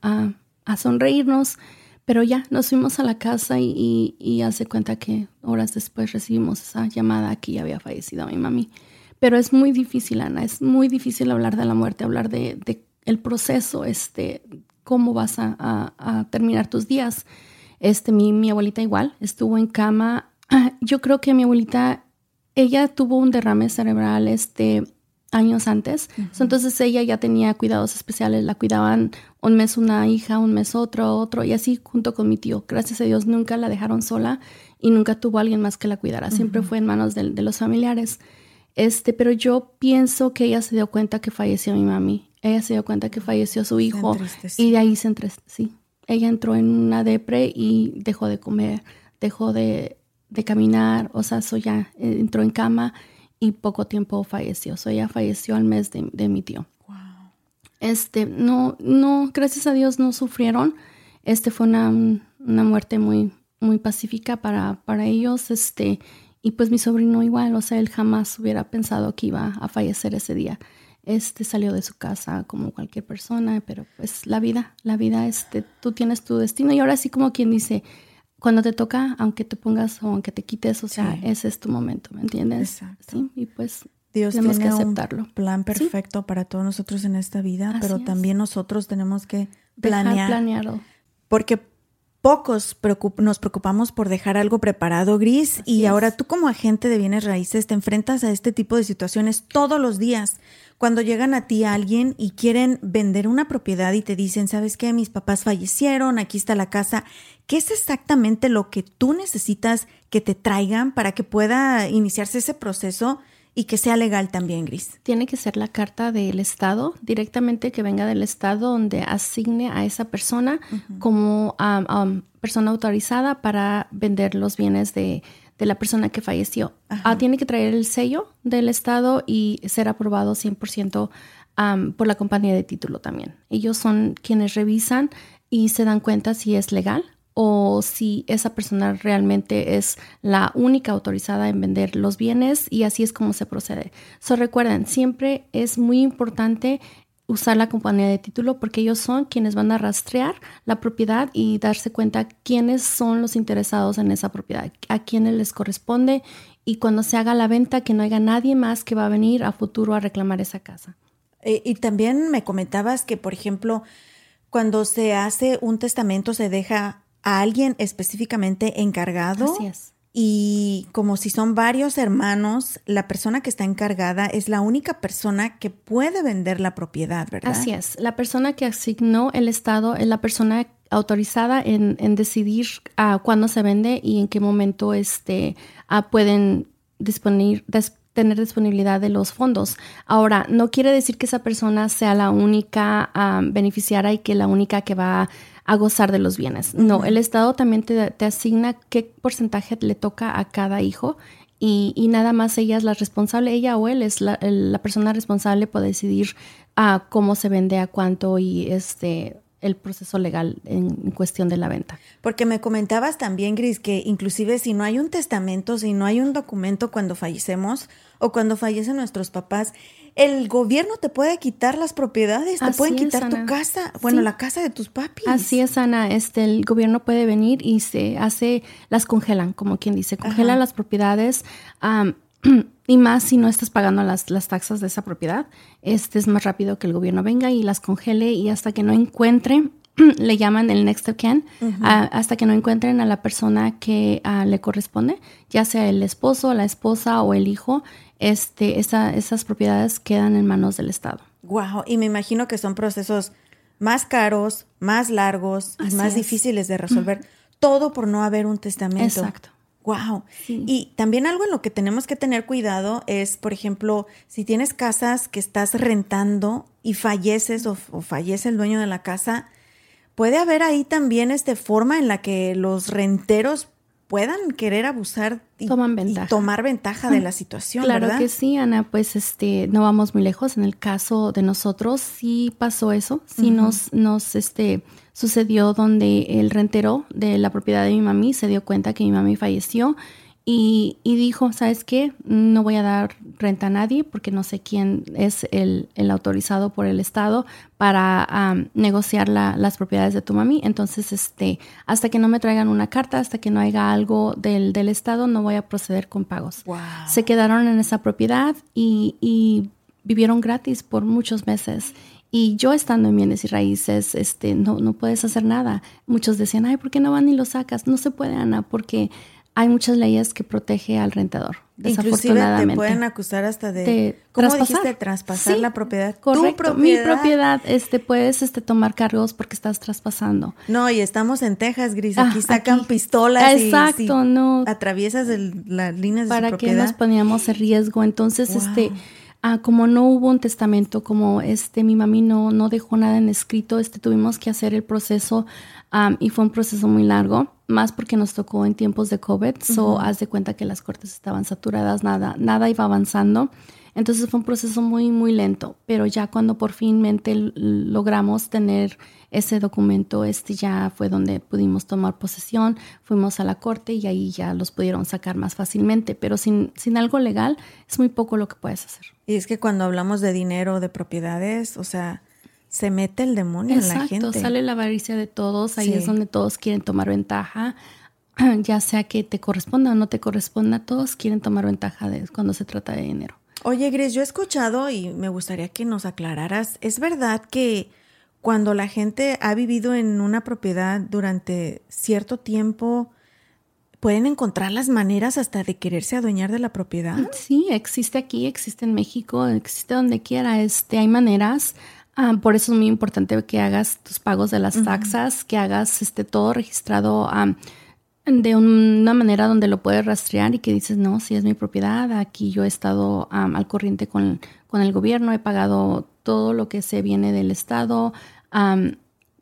sonreírnos. Pero ya nos fuimos a la casa y, y, hace cuenta que horas después recibimos esa llamada que ya había fallecido mi mami. Pero es muy difícil, Ana, es muy difícil hablar de la muerte, hablar de, el proceso, este, cómo vas a, terminar tus días. Este, mi, mi abuelita igual estuvo en cama. Yo creo que mi abuelita, ella tuvo un derrame cerebral, este, años antes. Entonces ella ya tenía cuidados especiales, la cuidaban un mes una hija, un mes otro, otro, y así junto con mi tío. Gracias a Dios nunca la dejaron sola y nunca tuvo alguien más que la cuidara. Siempre fue en manos de, los familiares. Este, pero yo pienso que ella se dio cuenta que falleció mi mami. Ella se dio cuenta que falleció su hijo y de ahí se entristó. Sí, ella entró en una depre y dejó de comer, dejó de, de caminar, o sea, ya eh, entró en cama y poco tiempo falleció. O ella falleció al mes de, mi tío. Wow. Este, no, no, gracias a Dios no sufrieron. Este fue una, una muerte muy, muy pacífica para, para ellos. Este, y pues mi sobrino igual, o sea, él jamás hubiera pensado que iba a fallecer ese día. Este salió de su casa como cualquier persona, pero pues la vida, la vida, este, tú tienes tu destino. Y ahora sí como quien dice, cuando te toca, aunque te pongas o aunque te quites, o sea, ese es tu momento, ¿me entiendes? Exacto. Sí, y pues Dios tenemos tiene que aceptarlo. un plan perfecto para todos nosotros en esta vida, pero también nosotros tenemos que planear. planearlo. Porque pocos nos preocupamos por dejar algo preparado, Gris, y ahora tú como agente de bienes raíces te enfrentas a este tipo de situaciones todos los días. Cuando llegan a ti alguien y quieren vender una propiedad y te dicen, ¿sabes qué? Mis papás fallecieron, aquí está la casa. ¿Qué es exactamente lo que tú necesitas que te traigan para que pueda iniciarse ese proceso? y que sea legal también, Gris. Tiene que ser la carta del Estado, directamente que venga del Estado, donde asigne a esa persona como persona autorizada para vender los bienes de, de la persona que falleció. Ah, tiene que traer el sello del Estado y ser aprobado 100% por la compañía de título también. Ellos son quienes revisan y se dan cuenta si es legal o si esa persona realmente es la única autorizada en vender los bienes y así es como se procede. So recuerden, siempre es muy importante usar la compañía de título porque ellos son quienes van a rastrear la propiedad y darse cuenta quiénes son los interesados en esa propiedad, a quiénes les corresponde y cuando se haga la venta que no haya nadie más que va a venir a futuro a reclamar esa casa. Eh, y también me comentabas que, por ejemplo, cuando se hace un testamento se deja a alguien específicamente encargado. Así es. Y como si son varios hermanos, la persona que está encargada es la única persona que puede vender la propiedad, ¿verdad? Así es. La persona que asignó el Estado es la persona autorizada en, decidir a cuándo se vende y en qué momento este, pueden disponer, tener disponibilidad de los fondos. Ahora, no quiere decir que esa persona sea la única beneficiaria y que la única que va a a gozar de los bienes. No, el Estado también te, asigna qué porcentaje le toca a cada hijo y, nada más ella es la responsable, ella o él es la, persona responsable por decidir a cómo se vende, a cuánto y este el proceso legal en cuestión de la venta. Porque me comentabas también, Gris, que inclusive si no hay un testamento, si no hay un documento cuando fallecemos o cuando fallecen nuestros papás, el gobierno te puede quitar las propiedades, te pueden quitar tu casa, bueno, la casa de tus papis. Así es, Ana, este, el gobierno puede venir y se hace, las congelan, como quien dice, congelan las propiedades. y más si no estás pagando las, las taxas de esa propiedad, este es más rápido que el gobierno venga y las congele y hasta que no encuentre le llaman el next of kin, hasta que no encuentren a la persona que le corresponde, ya sea el esposo, la esposa o el hijo, este, esas propiedades quedan en manos del Estado. Wow, y me imagino que son procesos más caros, más largos más difíciles de resolver, todo por no haber un testamento. Exacto. Wow. Y también algo en lo que tenemos que tener cuidado es, por ejemplo, si tienes casas que estás rentando y falleces o, o fallece el dueño de la casa, puede haber ahí también este forma en la que los renteros puedan querer abusar y, Toman y ventaja. tomar ventaja de la situación, Claro ¿verdad? que sí, Ana, pues este, no vamos muy lejos. En el caso de nosotros sí pasó eso, sí nos, nos este, sucedió donde el rentero de la propiedad de mi mami se dio cuenta que mi mami falleció y, y dijo, ¿sabes qué? No voy a dar renta a nadie porque no sé quién es el, el autorizado por el Estado para negociar la- las propiedades de tu mami. Entonces, este, hasta que no me traigan una carta, hasta que no haya algo del, del Estado, no voy a proceder con pagos Wow. se quedaron en esa propiedad y, y vivieron gratis por muchos meses. Y yo estando en bienes y raíces, este, no, no puedes hacer nada. Muchos decían, ay, ¿por qué no van y lo sacas? No se puede, Ana, porque hay muchas leyes que protege al rentador. Inclusive te Desafortunadamente. pueden acusar hasta de, De ¿cómo traspasar. dijiste? Traspasar Sí, la propiedad. Tu Correcto, mi propiedad, este, puedes este, tomar cargos porque estás traspasando. No, y estamos en Texas, Gris. Aquí Ah, sacan aquí. pistolas y Exacto, si no. atraviesas el- las líneas de para su que propiedad. nos poníamos en riesgo. Entonces, Wow. este, ah, como no hubo un testamento, como este, mi mami no, no dejó nada en escrito, este, tuvimos que hacer el proceso am, y fue un proceso muy largo, más porque nos tocó en tiempos de COVID, so haz de cuenta que las cortes estaban saturadas, nada, nada iba avanzando. Entonces fue un proceso muy, muy lento, pero ya cuando por finmente logramos tener ese documento, este ya fue donde pudimos tomar posesión, fuimos a la corte y ahí ya los pudieron sacar más fácilmente, pero sin, sin algo legal es muy poco lo que puedes hacer. Y es que cuando hablamos de dinero, de propiedades, o sea, se mete el demonio en la Exacto, gente. sale la avaricia de todos, ahí Sí. es donde todos quieren tomar ventaja, ya sea que te corresponda o no te corresponda, todos quieren tomar ventaja de cuando se trata de dinero. Oye, Gris, yo he escuchado y me gustaría que nos aclararas, ¿es verdad que cuando la gente ha vivido en una propiedad durante cierto tiempo, pueden encontrar las maneras hasta de quererse adueñar de la propiedad? Sí, existe aquí, existe en México, existe donde quiera. Este, hay maneras. Ah, por eso es muy importante que hagas tus pagos de las taxas, que hagas este todo registrado de una manera donde lo puedes rastrear y que dices, no, si es mi propiedad, aquí yo he estado al corriente con, con el gobierno, he pagado todo lo que se viene del Estado.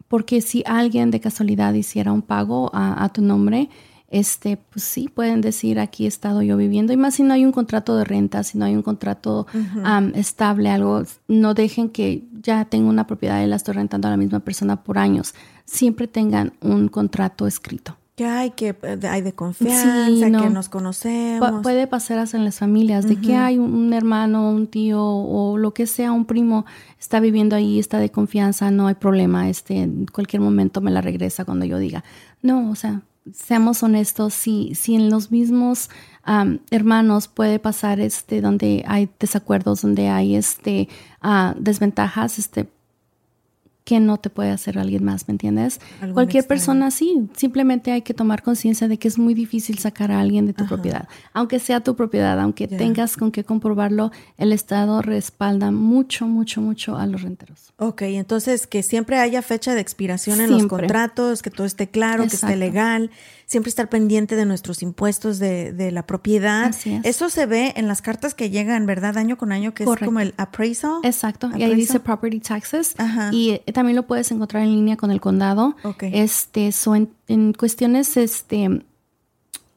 porque si alguien de casualidad hiciera un pago a, a tu nombre, este, pues sí, pueden decir aquí he estado yo viviendo. Y más si no hay un contrato de renta, si no hay un contrato am, estable, algo, no dejen que ya tengo una propiedad y la estoy rentando a la misma persona por años. Siempre tengan un contrato escrito. Que hay que eh, hay de confianza, Sí, no. que nos Pu- conocemos. puede pasar hasta en las familias, de que hay un, un hermano, un tío o lo que sea, un primo está viviendo ahí, está de confianza, no hay problema, este, en cualquier momento me la regresa cuando yo diga. No, o sea, seamos honestos, si, si en los mismos hermanos puede pasar este, donde hay desacuerdos, donde hay este, ah, desventajas, este, que no te puede hacer alguien más, ¿me entiendes? Algún Cualquier extraño. persona sí, simplemente hay que tomar conciencia de que es muy difícil sacar a alguien de tu propiedad, aunque sea tu propiedad, aunque tengas con qué comprobarlo, el Estado respalda mucho, mucho, mucho a los renteros. Ok, entonces que siempre haya fecha de expiración en los contratos, que todo esté claro, que esté legal, siempre estar pendiente de nuestros impuestos de, de la propiedad. Así es. Eso se ve en las cartas que llegan, ¿verdad? Año con año, que es como el appraisal. Exacto, y ahí dice property taxes Ajá. y eh, también lo puedes encontrar en línea con el condado. Ok. Este, so en, en cuestiones este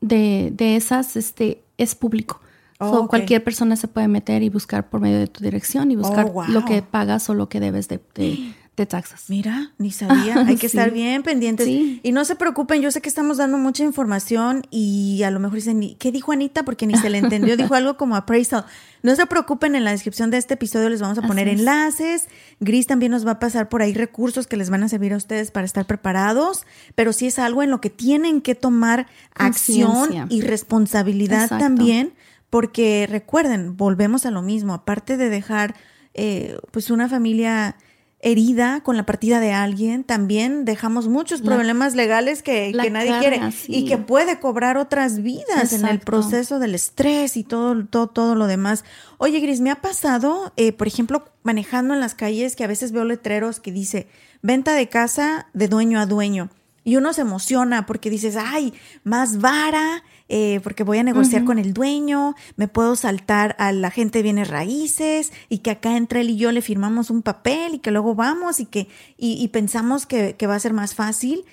de, de esas este es público. Oh, So. Cualquier persona se puede meter y buscar por medio de tu dirección y buscar Oh, wow. lo que pagas o lo que debes de, de, de taxas. Mira, ni sabía. Hay que Sí. estar bien pendientes. Sí. Y no se preocupen, yo sé que estamos dando mucha información y a lo mejor dicen, "¿Y ¿qué dijo Anita? Porque ni se le entendió. dijo algo como appraisal. No se preocupen, en la descripción de este episodio les vamos a Así poner es. enlaces. Gris también nos va a pasar por ahí recursos que les van a servir a ustedes para estar preparados. Pero sí es algo en lo que tienen que tomar acción y responsabilidad Exacto. también. Porque recuerden, volvemos a lo mismo. Aparte de dejar eh, pues una familia herida con la partida de alguien, también dejamos muchos La- problemas legales que, nadie quiere sí. y que puede cobrar otras vidas en el proceso del estrés y todo, todo, todo lo demás. Oye, Gris, me ha pasado, eh, por ejemplo, manejando en las calles que a veces veo letreros que dice venta de casa de dueño a dueño. Y uno se emociona porque dices, ay, más vara, eh, porque voy a negociar con el dueño, me puedo saltar a la gente de bienes raíces y que acá entre él y yo le firmamos un papel y que luego vamos y que y, y pensamos que, que va a ser más fácil.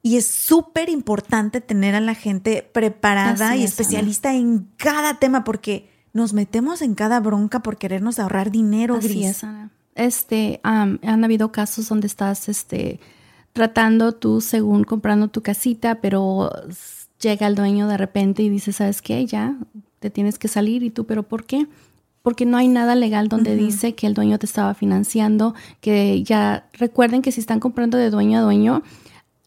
Y es súper importante tener a la gente preparada y especialista en cada tema porque nos metemos en cada bronca por querernos ahorrar dinero, Así Es, Este, han habido casos donde estás este, tratando tú según comprando tu casita, pero llega el dueño de repente y dice, ¿sabes qué? Ya te tienes que salir y tú, ¿pero por qué? Porque no hay nada legal donde dice que el dueño te estaba financiando, que ya recuerden que si están comprando de dueño a dueño,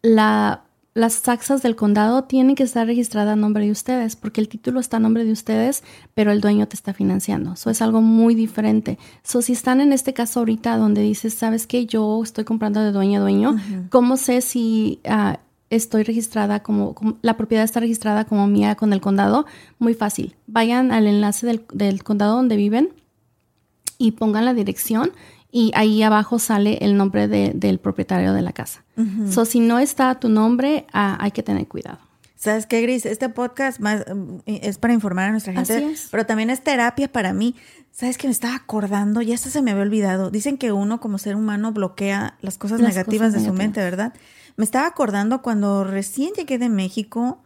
la las taxas del condado tienen que estar registradas a nombre de ustedes, porque el título está a nombre de ustedes, pero el dueño te está financiando. Eso es algo muy diferente. So, si están en este caso ahorita donde dices, ¿sabes qué? Yo estoy comprando de dueño a dueño, ¿cómo sé si ah, estoy registrada como, la propiedad está registrada como mía con el condado? Muy fácil. Vayan al enlace del, del condado donde viven y pongan la dirección y ahí abajo sale el nombre del propietario de la casa. So, si no está tu nombre, ah, hay que tener cuidado. ¿Sabes qué, Gris? Este podcast más, mm, es para informar a nuestra gente, pero también es terapia para mí. ¿Sabes que me estaba acordando? Ya hasta se me había olvidado. Dicen que uno como ser humano bloquea las cosas negativas de su mente, ¿verdad? Me estaba acordando cuando recién llegué de México,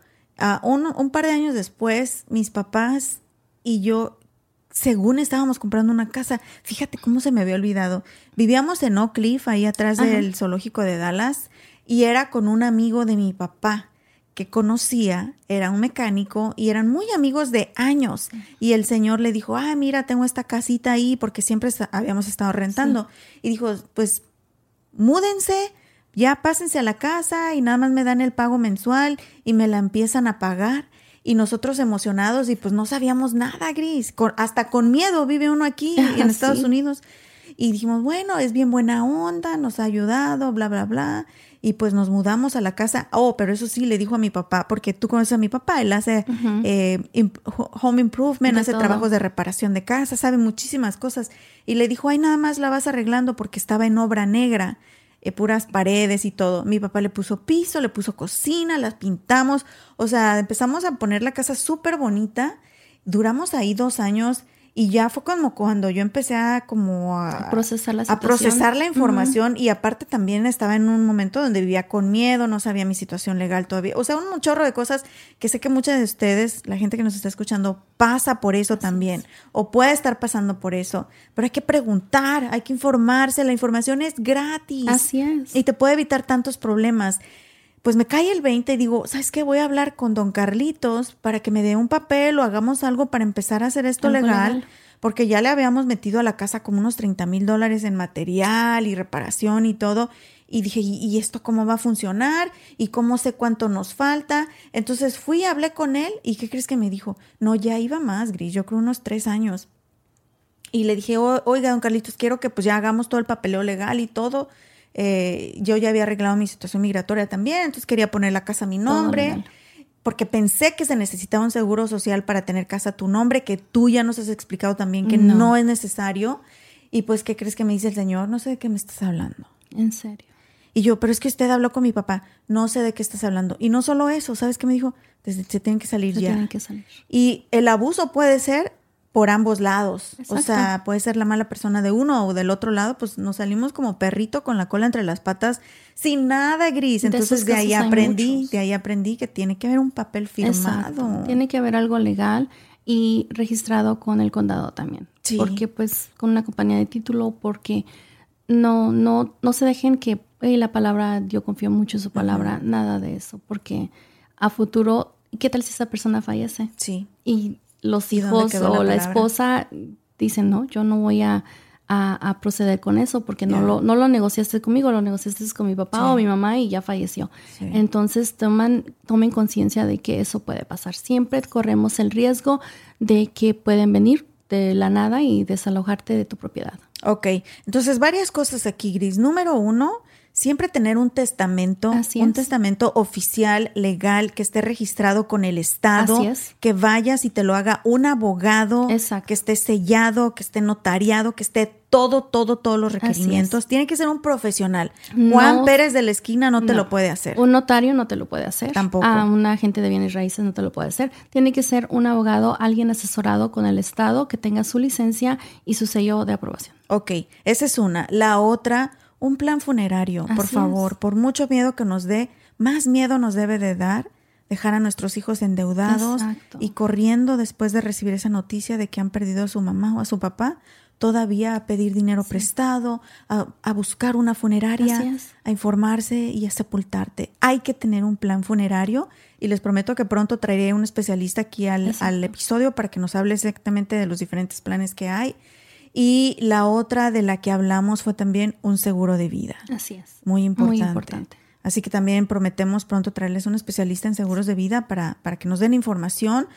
un, un par de años después, mis papás y yo según estábamos comprando una casa. Fíjate cómo se me había olvidado. Vivíamos en Oak Cliff, ahí atrás del zoológico de Dallas, y era con un amigo de mi papá que conocía, era un mecánico y eran muy amigos de años. Y el señor le dijo, ah, mira, tengo esta casita ahí porque siempre habíamos estado rentando. Y dijo, pues múdense, ya pásense a la casa y nada más me dan el pago mensual y me la empiezan a pagar y nosotros emocionados y pues no sabíamos nada, Gris, hasta con miedo vive uno aquí en Estados Unidos. Y dijimos, bueno, es bien buena onda, nos ha ayudado, bla, bla, bla. Y pues nos mudamos a la casa. Oh, pero eso sí le dijo a mi papá, porque tú conoces a mi papá, él hace eh, home improvement, hace trabajos de reparación de casa, sabe muchísimas cosas. Y le dijo, ay, nada más la vas arreglando porque estaba en obra negra. Eh, puras paredes y todo. Mi papá le puso piso, le puso cocina, las pintamos, o sea, empezamos a poner la casa súper bonita. Duramos ahí dos años y ya fue como cuando yo empecé a como a, procesar la a procesar la información y aparte también estaba en un momento donde vivía con miedo, no sabía mi situación legal todavía. O sea, un chorro de cosas que sé que muchas de ustedes, la gente que nos está escuchando, pasa por eso también o puede estar pasando por eso. Pero hay que preguntar, hay que informarse, la información es gratis. Así es. Y te puede evitar tantos problemas pues me cae el 20 y digo, ¿sabes qué? Voy a hablar con don Carlitos para que me dé un papel o hagamos algo para empezar a hacer esto legal, porque ya le habíamos metido a la casa como unos 30 mil dólares en material y reparación y todo. Y dije, ¿y esto cómo va a funcionar? ¿Y cómo sé cuánto nos falta? Entonces fui, hablé con él y ¿qué crees que me dijo? No, ya iba más, Gris, yo creo unos tres años. Y le dije, oiga, don Carlitos, quiero que pues ya hagamos todo el papeleo legal y todo eh, yo ya había arreglado mi situación migratoria también, entonces quería poner la casa a mi nombre. porque pensé que se necesitaba un seguro social para tener casa a tu nombre, que tú ya nos has explicado también que no, es necesario. Y pues, ¿qué crees que me dice el Señor? No sé de qué me estás hablando. En serio. Y yo, pero es que usted habló con mi papá, no sé de qué estás hablando. Y no solo eso, ¿sabes qué me dijo? Desde, se tienen que salir ya. Tienen que salir. Y el abuso puede ser por ambos lados. O sea, puede ser la mala persona de uno o del otro lado, pues nos salimos como perrito con la cola entre las patas sin nada gris. Entonces de, ahí aprendí, de ahí aprendí que tiene que haber un papel firmado. Tiene que haber algo legal y registrado con el condado también. Sí. Porque pues con una compañía de título, porque no, no, no se dejen que la palabra, yo confío mucho en su palabra, nada de eso, porque a futuro, ¿qué tal si esa persona fallece? Sí. Y los hijos o la, esposa dicen, no, yo no voy a, proceder con eso porque no, lo, no lo negociaste conmigo, lo negociaste con mi papá o mi mamá y ya falleció. Entonces toman, tomen conciencia de que eso puede pasar. Siempre corremos el riesgo de que pueden venir de la nada y desalojarte de tu propiedad. Ok, entonces varias cosas aquí, Gris. Número uno, siempre tener un testamento, un testamento oficial, legal, que esté registrado con el Estado, que vayas y te lo haga un abogado, que esté sellado, que esté notariado, que esté todo, todo, todos los requerimientos. Tiene que ser un profesional. Juan Pérez de la esquina no, te lo puede hacer. Un notario no te lo puede hacer. Tampoco. A un agente de bienes raíces no te lo puede hacer. Tiene que ser un abogado, alguien asesorado con el Estado, que tenga su licencia y su sello de aprobación. Ok, esa es una. La otra un plan funerario, por favor, por mucho miedo que nos dé, más miedo nos debe de dar dejar a nuestros hijos endeudados y corriendo después de recibir esa noticia de que han perdido a su mamá o a su papá, todavía a pedir dinero prestado, a, buscar una funeraria, a informarse y a sepultarte. Hay que tener un plan funerario y les prometo que pronto traeré un especialista aquí al, al, episodio para que nos hable exactamente de los diferentes planes que hay. Y la otra de la que hablamos fue también un seguro de vida. Así es. Muy importante. Muy importante. Así que también prometemos pronto traerles un especialista en seguros de vida para, para que nos den información.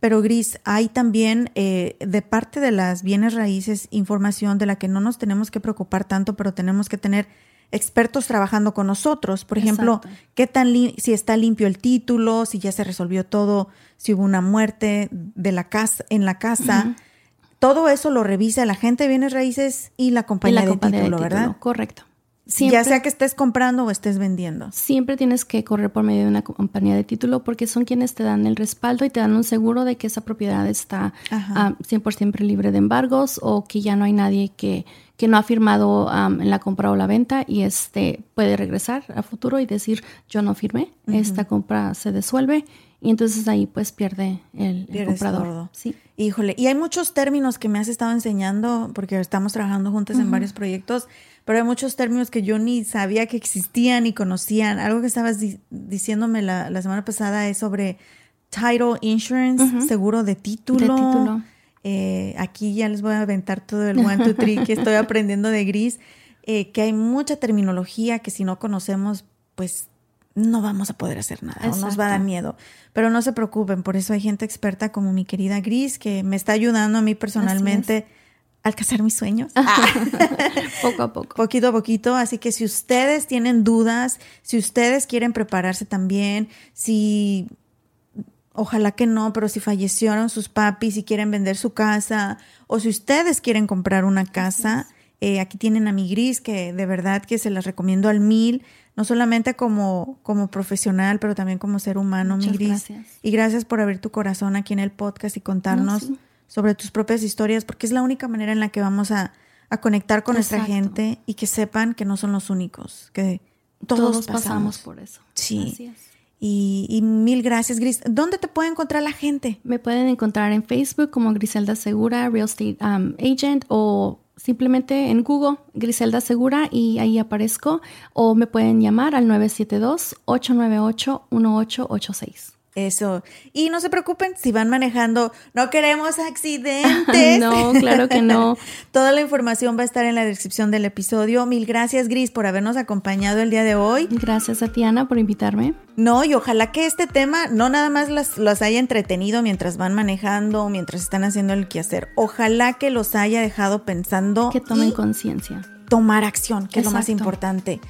Pero Gris, hay también eh, de parte de las bienes raíces información de la que no nos tenemos que preocupar tanto, pero tenemos que tener expertos trabajando con nosotros. Por ejemplo, qué tan si está limpio el título, si ya se resolvió todo, si hubo una muerte de la casa en la casa. Todo eso lo revisa la gente de bienes raíces y la compañía, de, título, ¿verdad? Correcto ya sea que estés comprando o estés vendiendo. Siempre tienes que correr por medio de una compañía de título porque son quienes te dan el respaldo y te dan un seguro de que esa propiedad está 100% ah, libre de embargos o que ya no hay nadie que, que no ha firmado en la compra o la venta y este puede regresar a futuro y decir yo no firmé, esta compra se disuelve y entonces ahí pues pierde el, comprador. Sí. Híjole, y hay muchos términos que me has estado enseñando porque estamos trabajando juntos en varios proyectos pero hay muchos términos que yo ni sabía que existían ni conocían. Algo que estabas diciéndome la, la, semana pasada es sobre title insurance, seguro de título. De título. Eh, aquí ya les voy a aventar todo el one, two, three que estoy aprendiendo de gris, eh, que hay mucha terminología que si no conocemos, pues no vamos a poder hacer nada, o nos va a dar miedo. Pero no se preocupen, por eso hay gente experta como mi querida Gris que me está ayudando a mí personalmente alcanzar mis sueños. poco a poco. Poquito a poquito. Así que si ustedes tienen dudas, si ustedes quieren prepararse también, si ojalá que no, pero si fallecieron sus papis y quieren vender su casa, o si ustedes quieren comprar una casa, eh, aquí tienen a mi gris, que de verdad que se las recomiendo al mil, no solamente como, como profesional, pero también como ser humano, mi gris. Gracias. Y gracias por abrir tu corazón aquí en el podcast y contarnos sobre tus propias historias, porque es la única manera en la que vamos a, conectar con nuestra gente y que sepan que no son los únicos, que todos, pasamos. por eso. Sí. Y, mil gracias, Gris. ¿Dónde te puede encontrar la gente? Me pueden encontrar en Facebook como Griselda Segura, Real Estate um, Agent, o simplemente en Google, Griselda Segura, y ahí aparezco. O me pueden llamar al 972-898-1886. Eso. Y no se preocupen si van manejando, no queremos accidentes. no, claro que no. Toda la información va a estar en la descripción del episodio. Mil gracias, Gris, por habernos acompañado el día de hoy. Gracias a Tiana por invitarme. No, y ojalá que este tema no nada más las, haya entretenido mientras van manejando, mientras están haciendo el quehacer. Ojalá que los haya dejado pensando. Que tomen conciencia. Tomar acción, que es lo más importante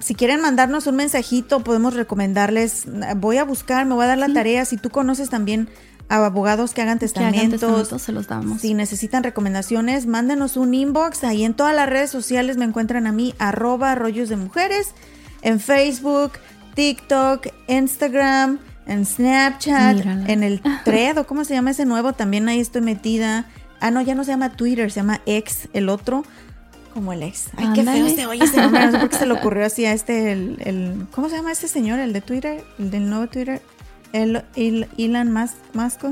si quieren mandarnos un mensajito, podemos recomendarles, voy a buscar, me voy a dar la tarea, si tú conoces también a abogados que hagan testamentos, se los damos. Si necesitan recomendaciones, mándenos un inbox. Ahí en todas las redes sociales me encuentran a mí, arroba rollos de mujeres, en Facebook, TikTok, Instagram, en Snapchat, en el thread, o cómo se llama ese nuevo, también ahí estoy metida. Ah, no, ya no se llama Twitter, se llama X, el otro como el ex. Ay, qué feo se oye ese nombre. No sé por qué se le ocurrió así a este, el, el, ¿cómo se llama este señor? El de Twitter, el del nuevo Twitter. El, el Elon Musk.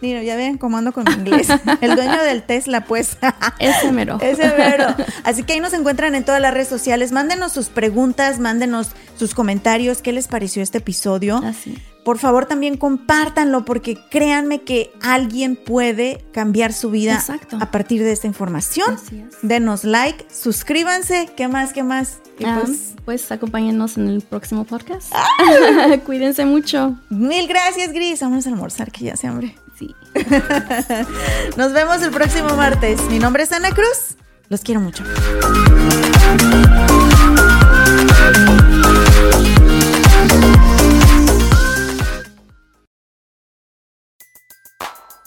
Mira, ya ven cómo ando con mi inglés. El dueño del Tesla, pues. Ese mero. Ese mero. Así que ahí nos encuentran en todas las redes sociales. Mándenos sus preguntas, mándenos sus comentarios. ¿Qué les pareció este episodio? Así por favor también compártanlo porque créanme que alguien puede cambiar su vida a partir de esta información. Denos like, suscríbanse, ¿qué más? ¿Qué más? Ah, pues, pues, acompáñenos en el próximo podcast. Ah. Cuídense mucho. Mil gracias, Gris. Vamos a almorzar que ya se hambre. Sí. Nos vemos el próximo martes. Mi nombre es Ana Cruz. Los quiero mucho.